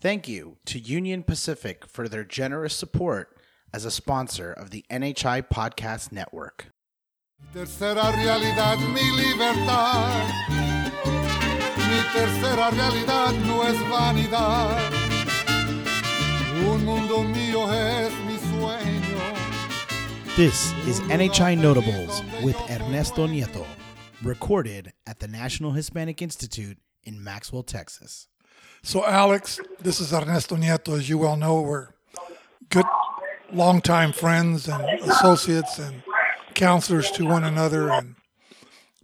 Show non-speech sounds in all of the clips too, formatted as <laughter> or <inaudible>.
Thank you to Union Pacific for their generous support as a sponsor of the NHI Podcast Network. Tercera realidad, mi libertad. Mi tercera realidad no es vanidad. Un mundo mío es mi sueño. This is NHI Notables with Ernesto Nieto, recorded at the National Hispanic Institute in Maxwell, Texas. So, Alex, this is Ernesto Nieto. As you well know, we're good, longtime friends and associates and counselors to one another and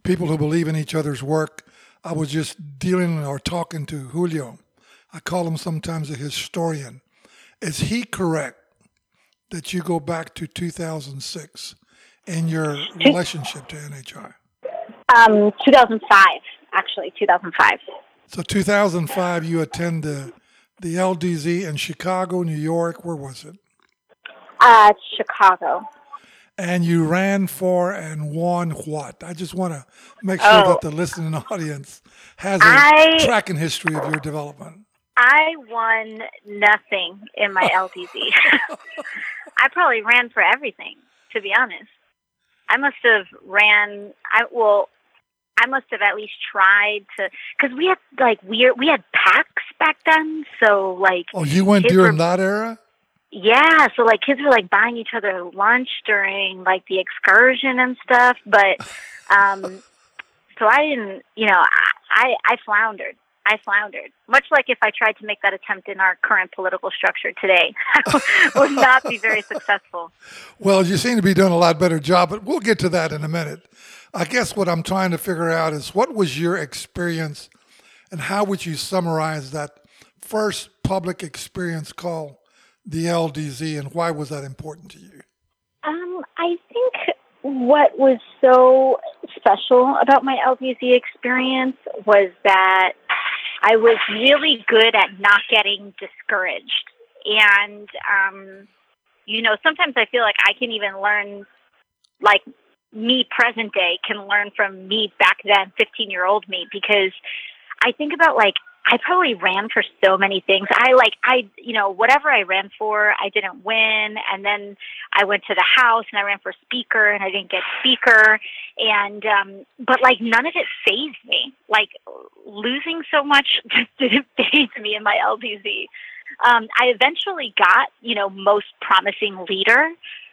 people who believe in each other's work. I was just dealing or talking to Julio. I call him sometimes a historian. Is he correct that you go back to 2006 in your relationship to NHI? Um, 2005, actually, 2005. So 2005, you attend the, the LDZ in Chicago, New York. Where was it? Uh, Chicago. And you ran for and won what? I just want to make sure Oh. that the listening <laughs> audience has a I- tracking history of your development. I won nothing in my <laughs> LDZ. <laughs> I probably ran for everything, to be honest. I must have ran. I well, I must have at least tried to, because we had like weird. We had packs back then, so like Oh, you went during were- that era? Yeah, so like kids were like buying each other lunch during like the excursion and stuff, but <laughs> um so I didn't, you know, I I, I floundered. I floundered. Much like if I tried to make that attempt in our current political structure today, <laughs> would not be very <laughs> successful. Well, you seem to be doing a lot better job, but we'll get to that in a minute. I guess what I'm trying to figure out is what was your experience and how would you summarize that first public experience called the LDZ and why was that important to you? Um, I think what was so special about my LDZ experience was that I was really good at not getting discouraged. And, um, you know, sometimes I feel like I can even learn, like, me present day can learn from me back then, 15 year old me, because I think about, like, I probably ran for so many things. I like, I, you know, whatever I ran for, I didn't win. And then I went to the house and I ran for speaker and I didn't get speaker. And, um, but like none of it fazed me. Like losing so much <laughs> just didn't <laughs> faze me in my LDZ. Um, I eventually got, you know, most promising leader,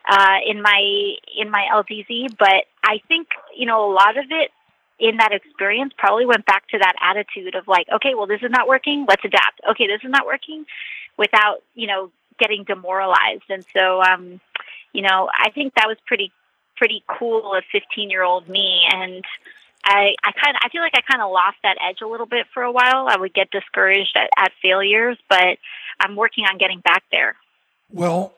uh, in my, in my LDZ. But I think, you know, a lot of it in that experience probably went back to that attitude of like, okay, well, this is not working. Let's adapt. Okay, this is not working without, you know, getting demoralized. And so, um, you know, I think that was pretty, pretty cool of 15 year old me. And I, I kind of, I feel like I kind of lost that edge a little bit for a while. I would get discouraged at, at failures, but I'm working on getting back there. Well,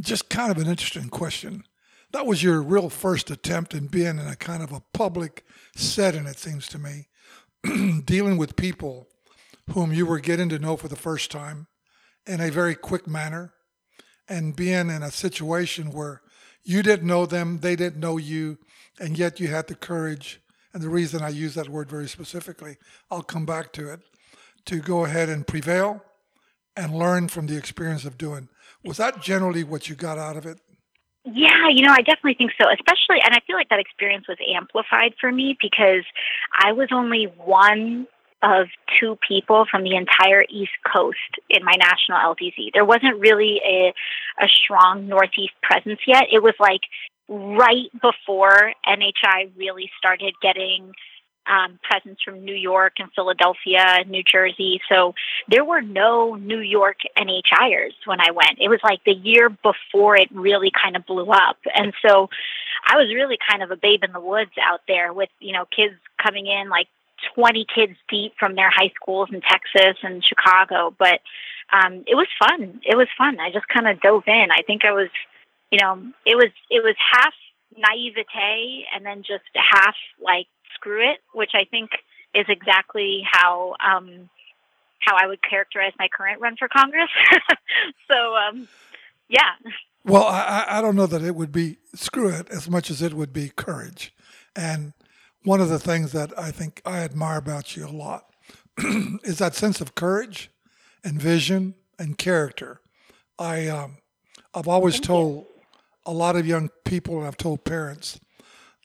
just kind of an interesting question. That was your real first attempt in being in a kind of a public setting, it seems to me, <clears throat> dealing with people whom you were getting to know for the first time in a very quick manner and being in a situation where you didn't know them, they didn't know you, and yet you had the courage. And the reason I use that word very specifically, I'll come back to it, to go ahead and prevail and learn from the experience of doing. Was that generally what you got out of it? Yeah, you know, I definitely think so. Especially, and I feel like that experience was amplified for me because I was only one of two people from the entire East Coast in my national LDZ. There wasn't really a, a strong Northeast presence yet. It was like right before NHI really started getting um, presence from New York and Philadelphia, New Jersey. So there were no New York NHIers when I went. It was like the year before it really kind of blew up. And so I was really kind of a babe in the woods out there with, you know, kids coming in like 20 kids deep from their high schools in Texas and Chicago. But um, it was fun. It was fun. I just kind of dove in. I think I was, you know, it was, it was half naivete and then just half like screw it, which I think is exactly how um, how I would characterize my current run for Congress. <laughs> so um, yeah, Well, I, I- don't know that it would be screw it as much as it would be courage. And one of the things that I think I admire about you a lot <clears throat> is that sense of courage and vision and character. I um, I've always Thank you. told a lot of young people, and I've told parents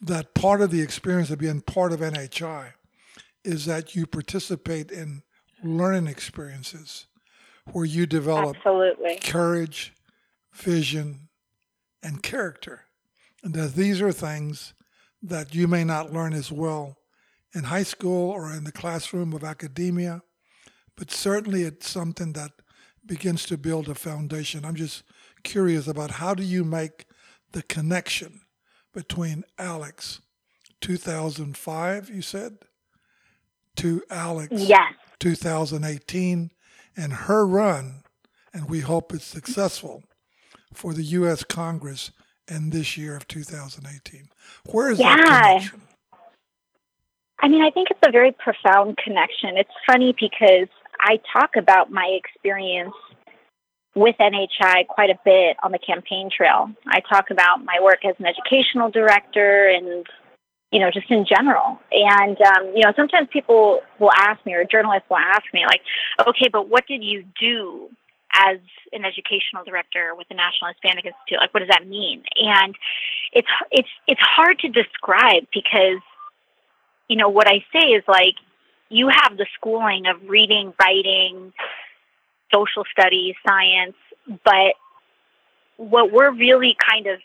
that part of the experience of being part of NHI is that you participate in learning experiences where you develop Absolutely. courage, vision, and character. And that these are things that you may not learn as well in high school or in the classroom of academia, but certainly it's something that begins to build a foundation. I'm just curious about how do you make the connection between Alex 2005, you said, to Alex Yes. 2018 and her run, and we hope it's successful for the U.S. Congress in this year of 2018. Where is that Yeah. connection? I mean, I think it's a very profound connection. It's funny because I talk about my experience with NHI quite a bit on the campaign trail. I talk about my work as an educational director and, you know, just in general. And, um, you know, sometimes people will ask me, or journalists will ask me, like, okay, but what did you do as an educational director with the National Hispanic Institute? Like, what does that mean? And it's, it's, it's hard to describe because you know, what I say is like, you have the schooling of reading, writing, social studies, science, but what we're really kind of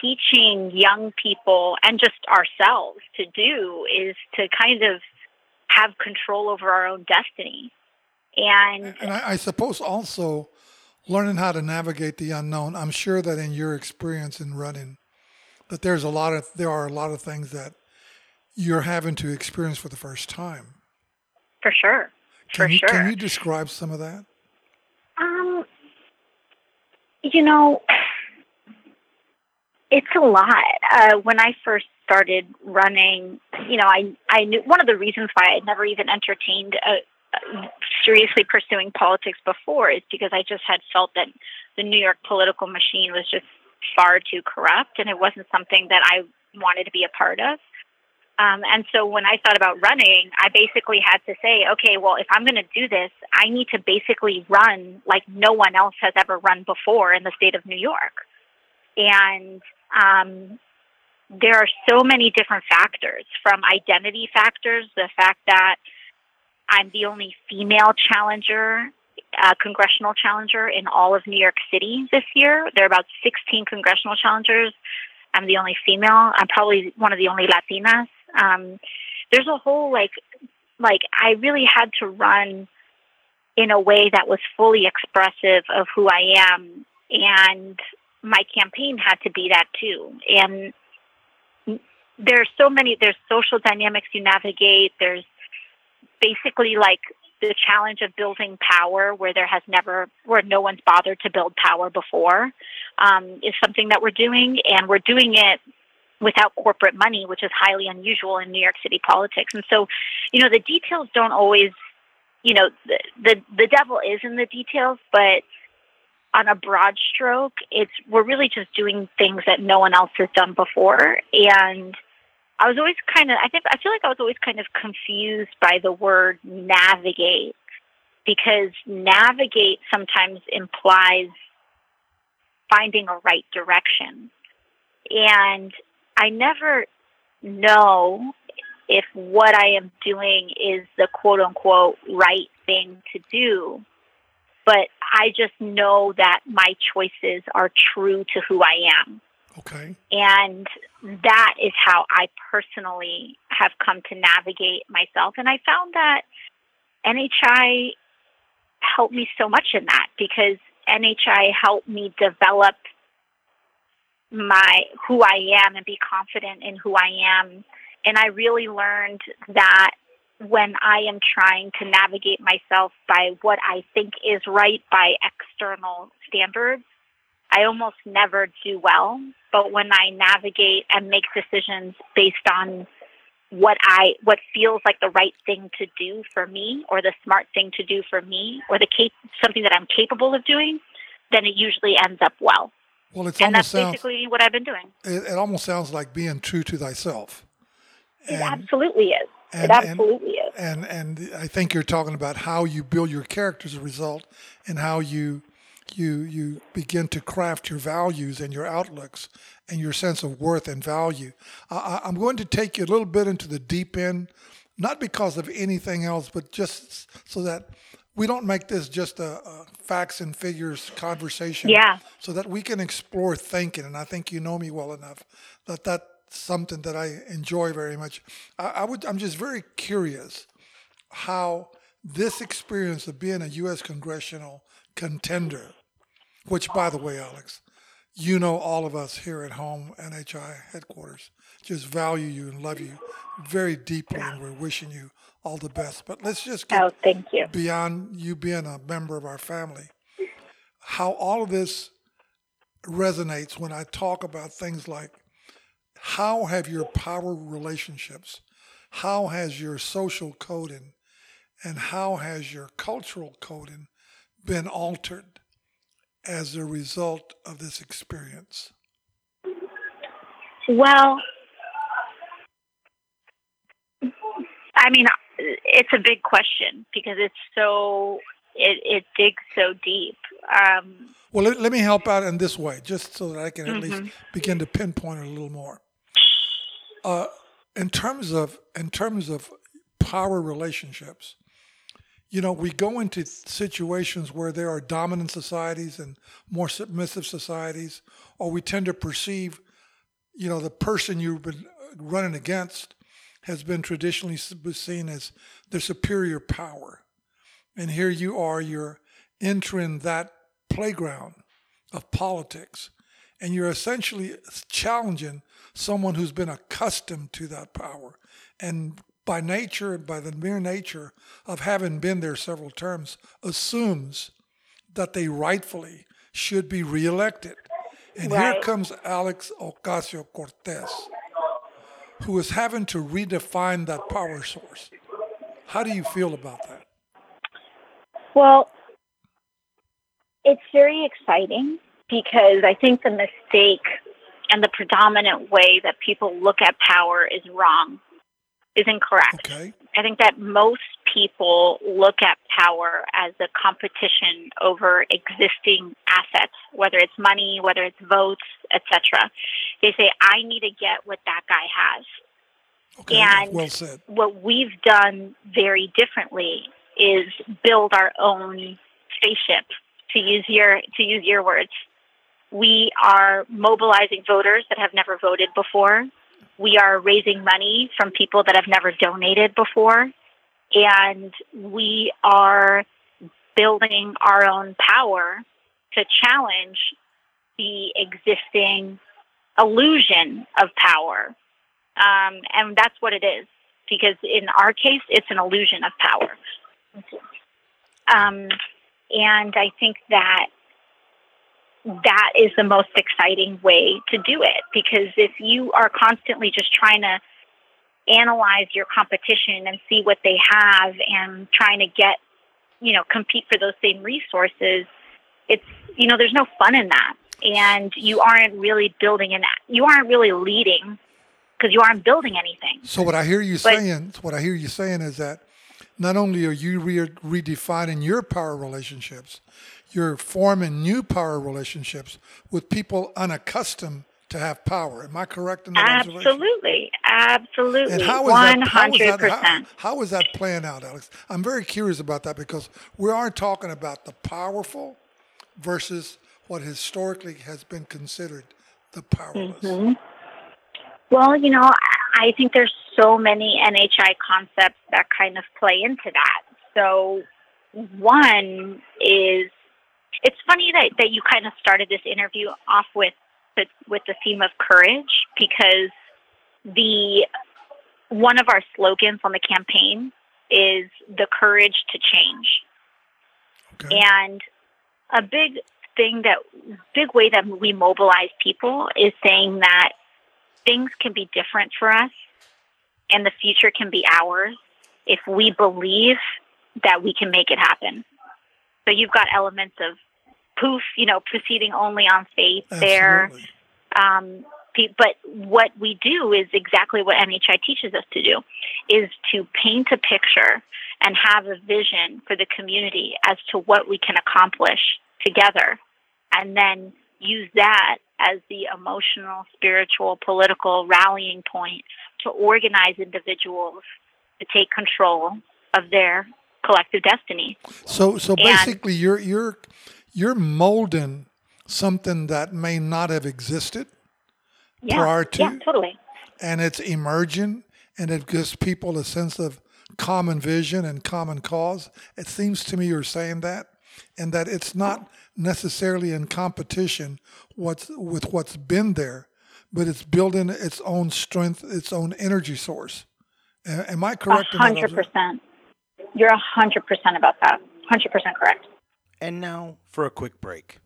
teaching young people and just ourselves to do is to kind of have control over our own destiny. And And I, I suppose also learning how to navigate the unknown. I'm sure that in your experience in running, that there's a lot of there are a lot of things that you're having to experience for the first time. for sure, Can for you sure. can you describe some of that? Um, you know, it's a lot. Uh, when I first started running, you know, I I knew one of the reasons why I never even entertained uh uh, seriously pursuing politics before is because I just had felt that the New York political machine was just far too corrupt, and it wasn't something that I wanted to be a part of. Um, and so when I thought about running, I basically had to say, okay, well, if I'm going to do this, I need to basically run like no one else has ever run before in the state of New York. And um, there are so many different factors from identity factors, the fact that I'm the only female challenger, uh, congressional challenger in all of New York City this year. There are about 16 congressional challengers. I'm the only female. I'm probably one of the only Latinas. Um, there's a whole like, like I really had to run in a way that was fully expressive of who I am, and my campaign had to be that too. And there's so many. There's social dynamics you navigate. There's basically like the challenge of building power where there has never where no one's bothered to build power before um, is something that we're doing and we're doing it without corporate money which is highly unusual in new york city politics and so you know the details don't always you know the the, the devil is in the details but on a broad stroke it's we're really just doing things that no one else has done before and I was always kind of, I think, I feel like I was always kind of confused by the word navigate because navigate sometimes implies finding a right direction. And I never know if what I am doing is the quote unquote right thing to do. But I just know that my choices are true to who I am. Okay. And that is how I personally have come to navigate myself. And I found that NHI helped me so much in that because NHI helped me develop my who I am and be confident in who I am. And I really learned that when I am trying to navigate myself by what I think is right by external standards, I almost never do well. But when I navigate and make decisions based on what I what feels like the right thing to do for me, or the smart thing to do for me, or the cap- something that I'm capable of doing, then it usually ends up well. Well, it's and almost that's sounds basically what I've been doing. it, it almost sounds like being true to thyself. It absolutely is. And, it absolutely and, is. And and I think you're talking about how you build your character as a result, and how you you you begin to craft your values and your outlooks and your sense of worth and value. I, I'm going to take you a little bit into the deep end, not because of anything else, but just so that we don't make this just a, a, facts and figures conversation. Yeah. So that we can explore thinking, and I think you know me well enough that that's something that I enjoy very much. I, I would. I'm just very curious how this experience of being a U.S. congressional contender, which, by the way, Alex, you know all of us here at home, NHI headquarters, just value you and love you very deeply, and we're wishing you all the best. But let's just get oh, thank you. beyond you being a member of our family. How all of this resonates when I talk about things like how have your power relationships, how has your social coding, and how has your cultural coding been altered as a result of this experience? Well, I mean, it's a big question because it's so it, it digs so deep. Um, well, let, let, me help out in this way, just so that I can at mm-hmm. least begin to pinpoint it a little more. Uh, in terms of in terms of power relationships, you know, we go into situations where there are dominant societies and more submissive societies, or we tend to perceive, you know, the person you've been running against has been traditionally seen as the superior power. And here you are, you're entering that playground of politics, and you're essentially challenging someone who's been accustomed to that power. And by nature, by the mere nature of having been there several terms, assumes that they rightfully should be reelected. And right. here comes Alex Ocasio Cortez who is having to redefine that power source. How do you feel about that? Well, it's very exciting because I think the mistake and the predominant way that people look at power is wrong, is incorrect. Okay. I think that most people look at power as a competition over existing assets, whether it's money, whether it's votes, etc. They say, I need to get what that guy has. Okay, and well what we've done very differently is build our own spaceship, to use your to use your words. We are mobilizing voters that have never voted before. We are raising money from people that have never donated before. And we are building our own power to challenge the existing illusion of power. Um, and that's what it is, because in our case, it's an illusion of power. Um, and I think that that is the most exciting way to do it because if you are constantly just trying to analyze your competition and see what they have and trying to get, you know, compete for those same resources, it's, you know, there's no fun in that. And you aren't really building an, you aren't really leading because you aren't building anything. So what I hear you but, saying, what I hear you saying is that not only are you re- redefining your power relationships, you're forming new power relationships with people unaccustomed to have power. Am I correct in that Absolutely, absolutely, and how is one hundred percent. How is that playing out, Alex? I'm very curious about that because we are talking about the powerful versus what historically has been considered the powerless. Mm-hmm. Well, you know, I think there's so many NHI concepts that kind of play into that. So, one is it's funny that, that you kind of started this interview off with the, with the theme of courage because the one of our slogans on the campaign is the courage to change. Okay. And a big thing that big way that we mobilize people is saying that things can be different for us and the future can be ours if we believe that we can make it happen. So you've got elements of poof, you know, proceeding only on faith Absolutely. there. Um, but what we do is exactly what NHI teaches us to do is to paint a picture and have a vision for the community as to what we can accomplish together and then use that as the emotional, spiritual, political rallying point to organize individuals to take control of their collective destiny. So so basically and, you're you're you're molding something that may not have existed yeah, prior to yeah, totally. and it's emerging and it gives people a sense of common vision and common cause. It seems to me you're saying that and that it's not necessarily in competition what's with what's been there, but it's building its own strength, its own energy source. Am I correct? A hundred percent. You're a hundred percent about that. Hundred percent correct. And now for a quick break.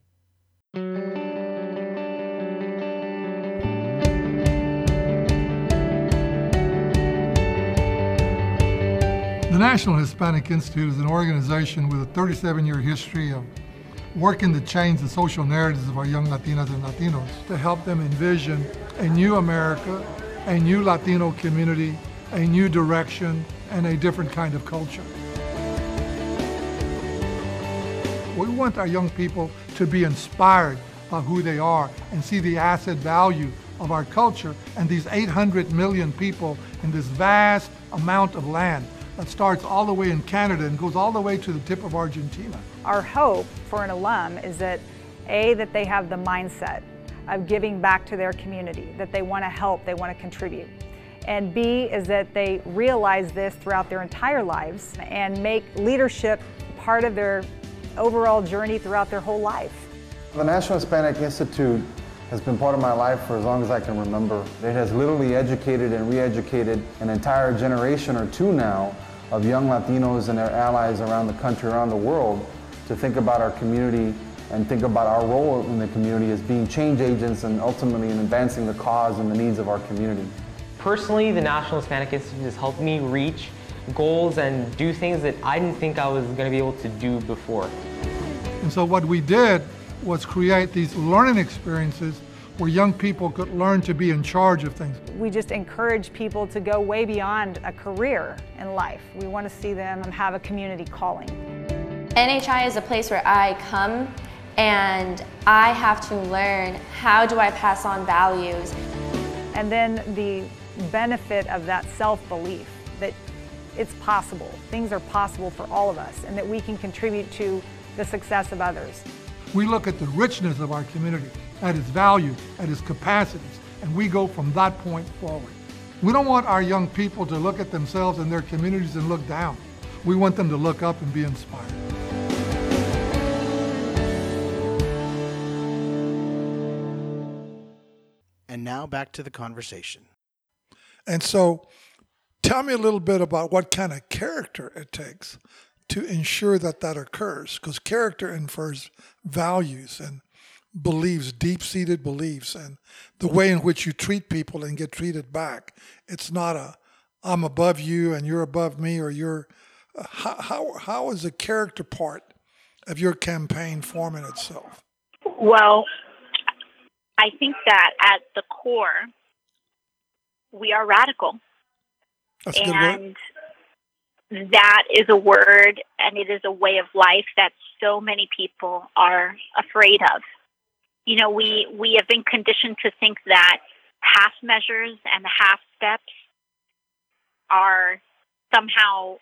National Hispanic Institute is an organization with a 37 year history of working to change the social narratives of our young Latinas and Latinos to help them envision a new America, a new Latino community, a new direction, and a different kind of culture. We want our young people to be inspired by who they are and see the asset value of our culture and these 800 million people in this vast amount of land that starts all the way in Canada and goes all the way to the tip of Argentina. Our hope for an alum is that A, that they have the mindset of giving back to their community, that they want to help, they want to contribute. And B is that they realize this throughout their entire lives and make leadership part of their overall journey throughout their whole life. The National Hispanic Institute has been part of my life for as long as I can remember. It has literally educated and re-educated an entire generation or two now of young Latinos and their allies around the country, around the world, to think about our community and think about our role in the community as being change agents and ultimately in advancing the cause and the needs of our community. Personally, the National Hispanic Institute has helped me reach goals and do things that I didn't think I was going to be able to do before. And so what we did was create these learning experiences where young people could learn to be in charge of things. We just encourage people to go way beyond a career in life. We want to see them have a community calling. NHI is a place where I come and I have to learn how do I pass on values. And then the benefit of that self-belief that it's possible. Things are possible for all of us and that we can contribute to the success of others. We look at the richness of our community, at its value, at its capacities, and we go from that point forward. We don't want our young people to look at themselves and their communities and look down. We want them to look up and be inspired. And now back to the conversation. And so, tell me a little bit about what kind of character it takes to ensure that that occurs, because character infers values and beliefs, deep seated beliefs, and the way in which you treat people and get treated back. It's not a I'm above you and you're above me, or you're. Uh, how, how, how is the character part of your campaign forming itself? Well, I think that at the core, we are radical. That's a good and word. That is a word and it is a way of life that so many people are afraid of. You know, we, we have been conditioned to think that half measures and half steps are somehow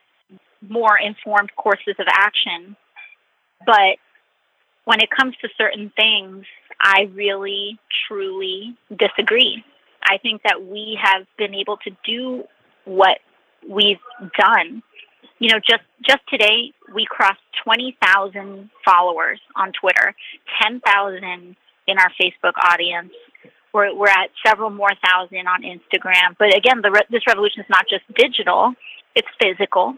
more informed courses of action. But when it comes to certain things, I really, truly disagree. I think that we have been able to do what we've done. You know, just just today we crossed 20,000 followers on Twitter, 10,000 in our Facebook audience. We're, we're at several more thousand on Instagram. But again, the re- this revolution is not just digital, it's physical.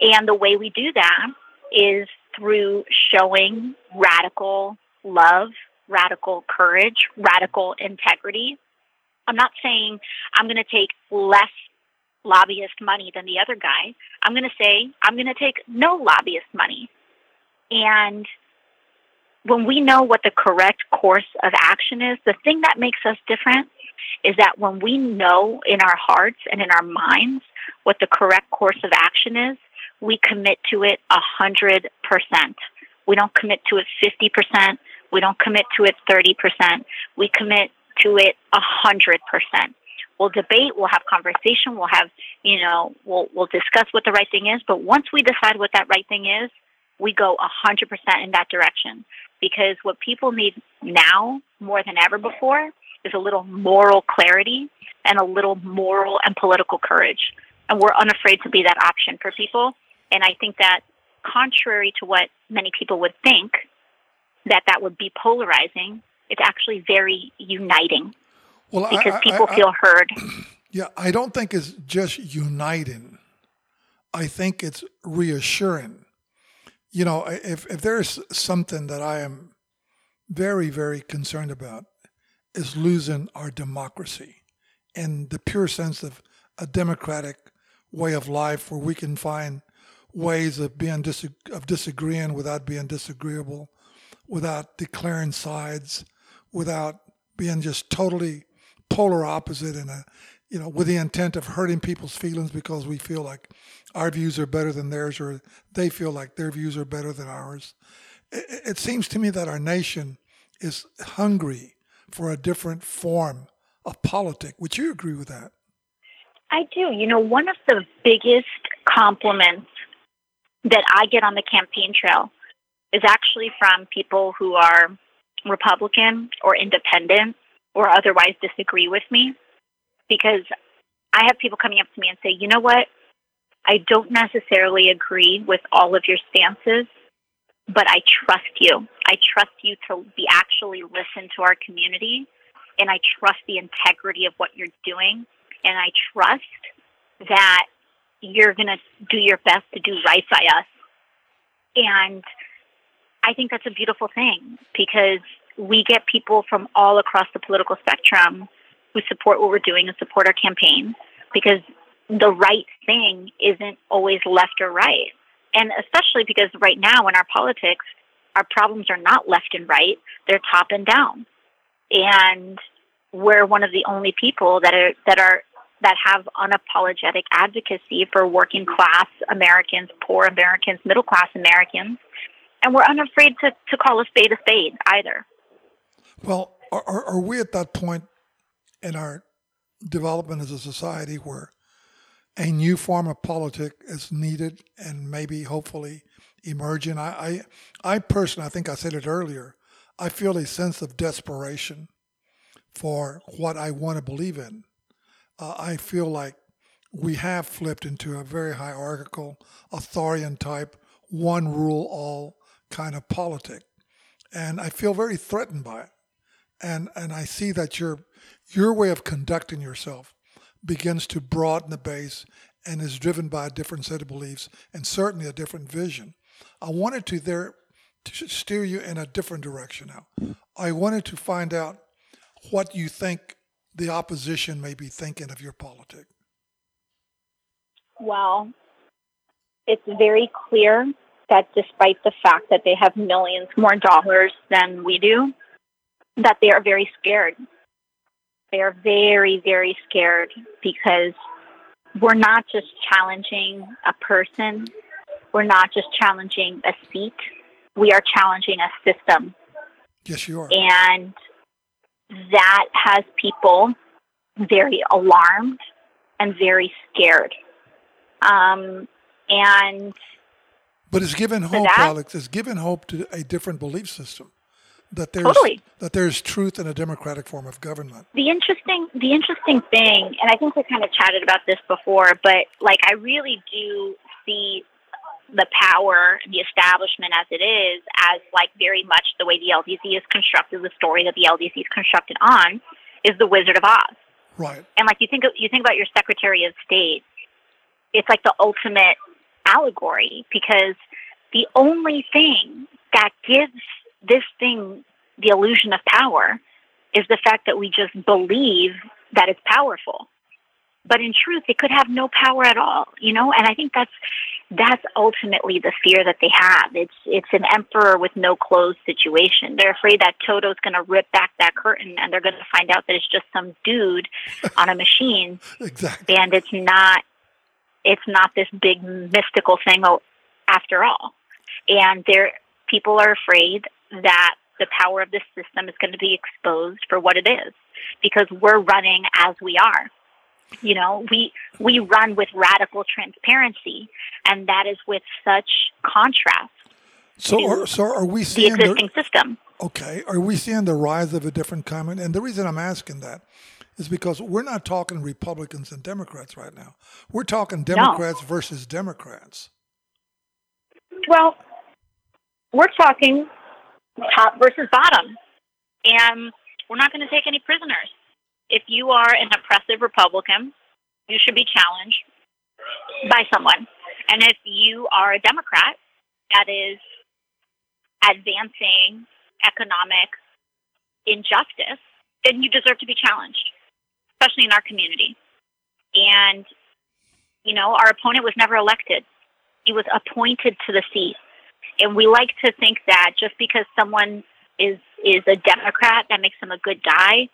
And the way we do that is through showing radical love, radical courage, radical integrity. I'm not saying I'm going to take less lobbyist money than the other guy. I'm going to say I'm going to take no lobbyist money. And when we know what the correct course of action is, the thing that makes us different is that when we know in our hearts and in our minds what the correct course of action is, we commit to it a hundred percent. We don't commit to it fifty percent. We don't commit to it thirty percent. We commit to it a hundred percent. We'll debate, we'll have conversation, we'll have, you know, we'll we'll discuss what the right thing is, but once we decide what that right thing is, we go hundred percent in that direction. Because what people need now more than ever before is a little moral clarity and a little moral and political courage. And we're unafraid to be that option for people. And I think that contrary to what many people would think, that that would be polarizing, it's actually very uniting well, because I, people I, I, feel heard. <clears throat> Yeah, I don't think it's just uniting. I think it's reassuring. You know, if if there's something that I am very very concerned about is losing our democracy in the pure sense of a democratic way of life where we can find ways of being dis- of disagreeing without being disagreeable, without declaring sides, without being just totally polar opposite and a you know with the intent of hurting people's feelings because we feel like our views are better than theirs or they feel like their views are better than ours. It, it seems to me that our nation is hungry for a different form of politic. Would you agree with that? I do. You know, one of the biggest compliments that I get on the campaign trail is actually from people who are Republican or independent or otherwise disagree with me. Because I have people coming up to me and say, you know what? I don't necessarily agree with all of your stances, but I trust you. I trust you to be actually listen to our community, and I trust the integrity of what you're doing, and I trust that you're going to do your best to do right by us. And I think that's a beautiful thing because we get people from all across the political spectrum who support what we're doing and support our campaign because the right thing isn't always left or right. And especially because right now in our politics, our problems are not left and right, they're top and down. And we're one of the only people that are that are that have unapologetic advocacy for working class Americans, poor Americans, middle class Americans. And we're unafraid to, to call a spade a spade either. Well, are, are we at that point in our development as a society where a new form of politic is needed and maybe hopefully emerging? I, I, I personally, I think I said it earlier, I feel a sense of desperation for what I want to believe in. Uh, I feel like we have flipped into a very hierarchical, authoritarian type, one rule all kind of politic. And I feel very threatened by it and and I see that your your way of conducting yourself begins to broaden the base and is driven by a different set of beliefs and certainly a different vision. I wanted to there to steer you in a different direction now. I wanted to find out what you think the opposition may be thinking of your politics. Well, it's very clear that despite the fact that they have millions more dollars than we do, that they are very scared. They are very, very scared because we're not just challenging a person, we're not just challenging a seat, we are challenging a system. Yes, you are. And that has people very alarmed and very scared. Um, and but it's given hope, that, Alex. It's given hope to a different belief system that there's totally. that there's truth in a democratic form of government. The interesting the interesting thing, and I think we kind of chatted about this before, but like I really do see the power the establishment as it is as like very much the way the LDZ is constructed, the story that the LDZ is constructed on is the Wizard of Oz. Right. And like you think you think about your Secretary of State, it's like the ultimate allegory because the only thing that gives this thing, the illusion of power, is the fact that we just believe that it's powerful. But in truth, it could have no power at all, you know? And I think that's that's ultimately the fear that they have. It's it's an emperor with no clothes situation. They're afraid that Toto's going to rip back that curtain and they're going to find out that it's just some dude on a machine. <laughs> exactly. And it's not it's not this big mystical thing after all. And there people are afraid that the power of this system is going to be exposed for what it is because we're running as we are you know, we we run with radical transparency, and that is with such contrast. So, are, so are we seeing the existing the, system? Okay, are we seeing the rise of a different kind? And the reason I'm asking that is because we're not talking Republicans and Democrats right now. We're talking Democrats no. versus Democrats. Well, we're talking top versus bottom, and we're not going to take any prisoners if you are an oppressive Republican, you should be challenged by someone. And if you are a Democrat that is advancing economic injustice, then you deserve to be challenged, especially in our community. And, you know, our opponent was never elected, he was appointed to the seat. And we like to think that just because someone is is a Democrat, that makes them a good guy.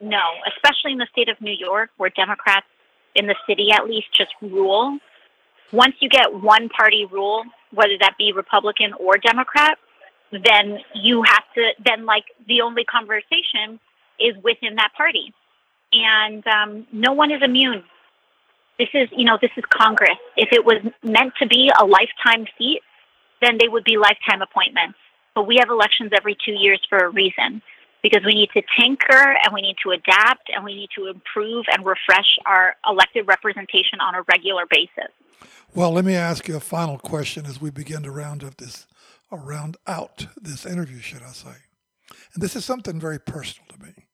No, especially in the state of New York, where Democrats in the city at least just rule. Once you get one party rule, whether that be Republican or Democrat, then you have to, then like the only conversation is within that party. And um, no one is immune. This is, you know, this is Congress. If it was meant to be a lifetime seat, then they would be lifetime appointments. But we have elections every two years for a reason because we need to tinker and we need to adapt and we need to improve and refresh our elected representation on a regular basis. Well, let me ask you a final question as we begin to round up this, or round out this interview, should I say? And this is something very personal to me.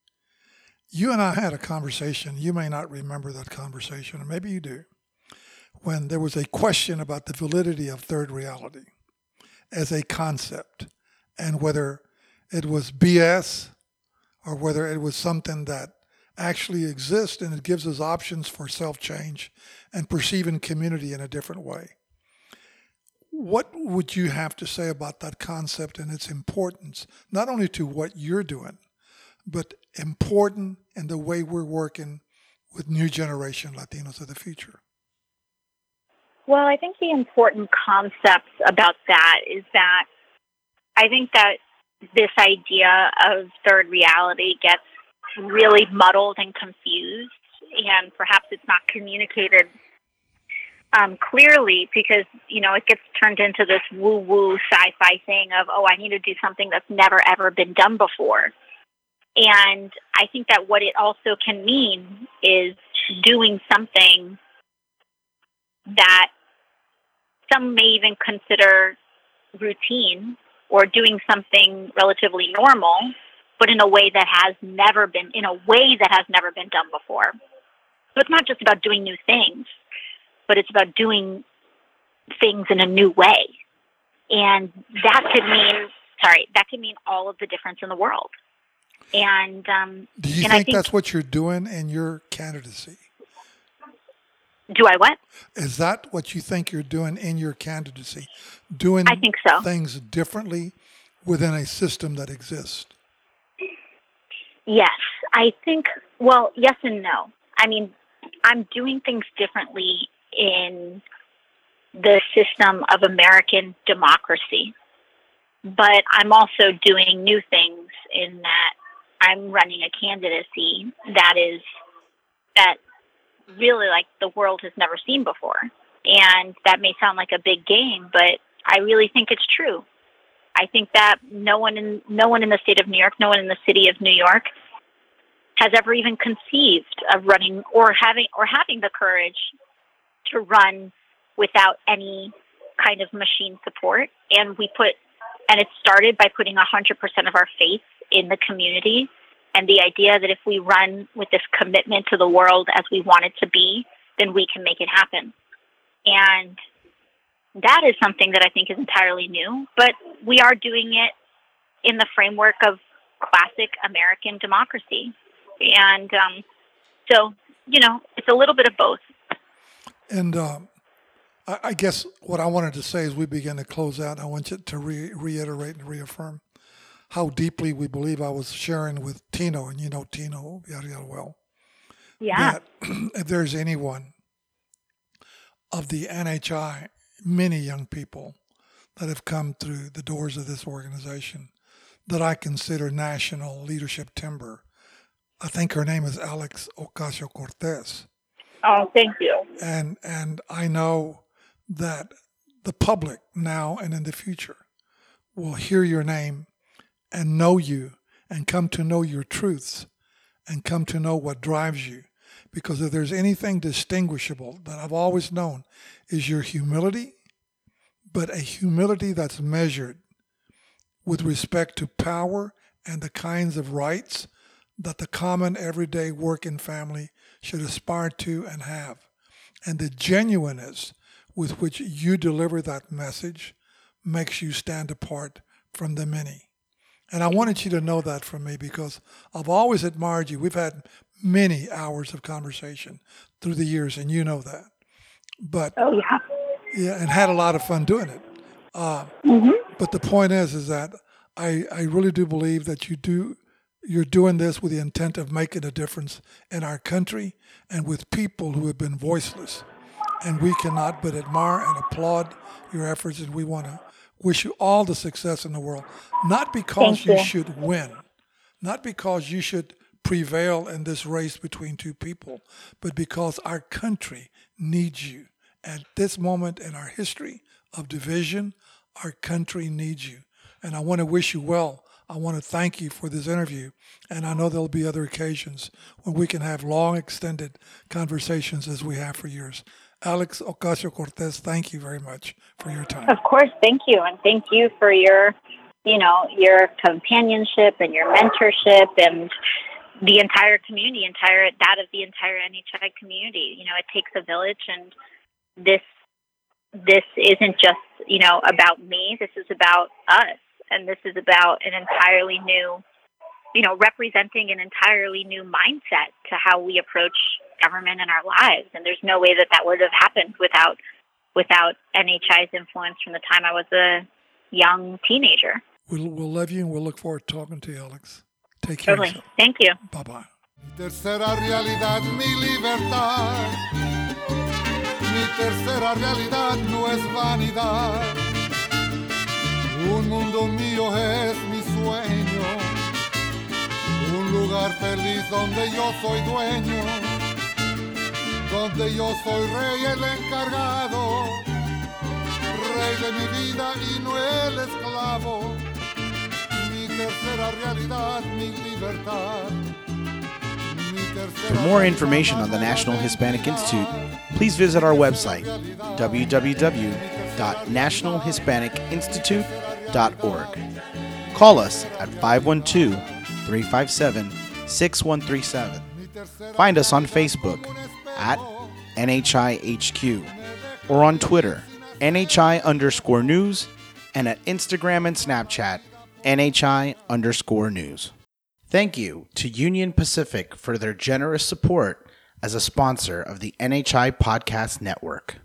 You and I had a conversation. You may not remember that conversation, or maybe you do, when there was a question about the validity of third reality as a concept and whether it was BS or whether it was something that actually exists and it gives us options for self change and perceiving community in a different way. What would you have to say about that concept and its importance, not only to what you're doing, but important in the way we're working with new generation Latinos of the future? Well, I think the important concepts about that is that I think that this idea of third reality gets really muddled and confused, and perhaps it's not communicated um, clearly because you know it gets turned into this woo woo sci fi thing of oh I need to do something that's never ever been done before, and I think that what it also can mean is doing something that some may even consider routine or doing something relatively normal, but in a way that has never been, in a way that has never been done before. So it's not just about doing new things, but it's about doing things in a new way. And that could mean, sorry, that could mean all of the difference in the world. And um, do you think, think that's what you're doing in your candidacy? Do I what? Is that what you think you're doing in your candidacy? Doing I think so. things differently within a system that exists? Yes. I think, well, yes and no. I mean, I'm doing things differently in the system of American democracy, but I'm also doing new things in that I'm running a candidacy that is that really like the world has never seen before. And that may sound like a big game, but I really think it's true. I think that no one in no one in the state of New York, no one in the city of New York has ever even conceived of running or having or having the courage to run without any kind of machine support. And we put and it started by putting 100% of our faith in the community and the idea that if we run with this commitment to the world as we want it to be, then we can make it happen. And that is something that I think is entirely new, but we are doing it in the framework of classic American democracy. And um, so, you know, it's a little bit of both. And uh, I, I guess what I wanted to say as we begin to close out, I want you to re- reiterate and reaffirm how deeply we believe I was sharing with Tino, and you know Tino Villarreal well. Yeah. That <clears throat> if there's anyone of the NHI, many young people that have come through the doors of this organization that I consider national leadership timber. I think her name is Alex Ocasio Cortez. Oh, thank you. And and I know that the public now and in the future will hear your name and know you and come to know your truths and come to know what drives you. Because if there's anything distinguishable that I've always known is your humility, but a humility that's measured with respect to power and the kinds of rights that the common everyday working family should aspire to and have. And the genuineness with which you deliver that message makes you stand apart from the many. And I wanted you to know that from me because I've always admired you. We've had many hours of conversation through the years, and you know that. But Oh, yeah. yeah, and had a lot of fun doing it. Uh, But the point is, is that I, I really do believe that you do you're doing this with the intent of making a difference in our country and with people who have been voiceless. And we cannot but admire and applaud your efforts, and we want to wish you all the success in the world. Not because you you. should win, not because you should prevail in this race between two people, but because our country needs you. At this moment in our history of division, our country needs you. And I want to wish you well. I want to thank you for this interview. And I know there'll be other occasions when we can have long, extended conversations as we have for years. Alex Ocasio Cortez, thank you very much for your time. Of course, thank you, and thank you for your, you know, your companionship and your mentorship and the entire community, entire that of the entire NHI community. You know, it takes a village, and this this isn't just you know about me. This is about us, and this is about an entirely new, you know, representing an entirely new mindset to how we approach government in our lives. And there's no way that that would have happened without without NHI's influence from the time I was a young teenager. We'll, we'll love you and we'll look forward to talking to you, Alex. Take care. Totally. Thank you. Bye bye. Tercera realidad, mi libertad. Mi tercera realidad no es vanidad. Un mundo mío es mi sueño. Un lugar feliz donde yo soy dueño. Donde yo soy rey el encargado. Rey de mi vida y no el esclavo. Mi tercera realidad, mi libertad. For more information on the National Hispanic Institute, please visit our website, www.nationalhispanicinstitute.org. Call us at 512 357 6137. Find us on Facebook at NHIHQ or on Twitter, NHI underscore news, and at Instagram and Snapchat, NHI underscore news. Thank you to Union Pacific for their generous support as a sponsor of the NHI Podcast Network.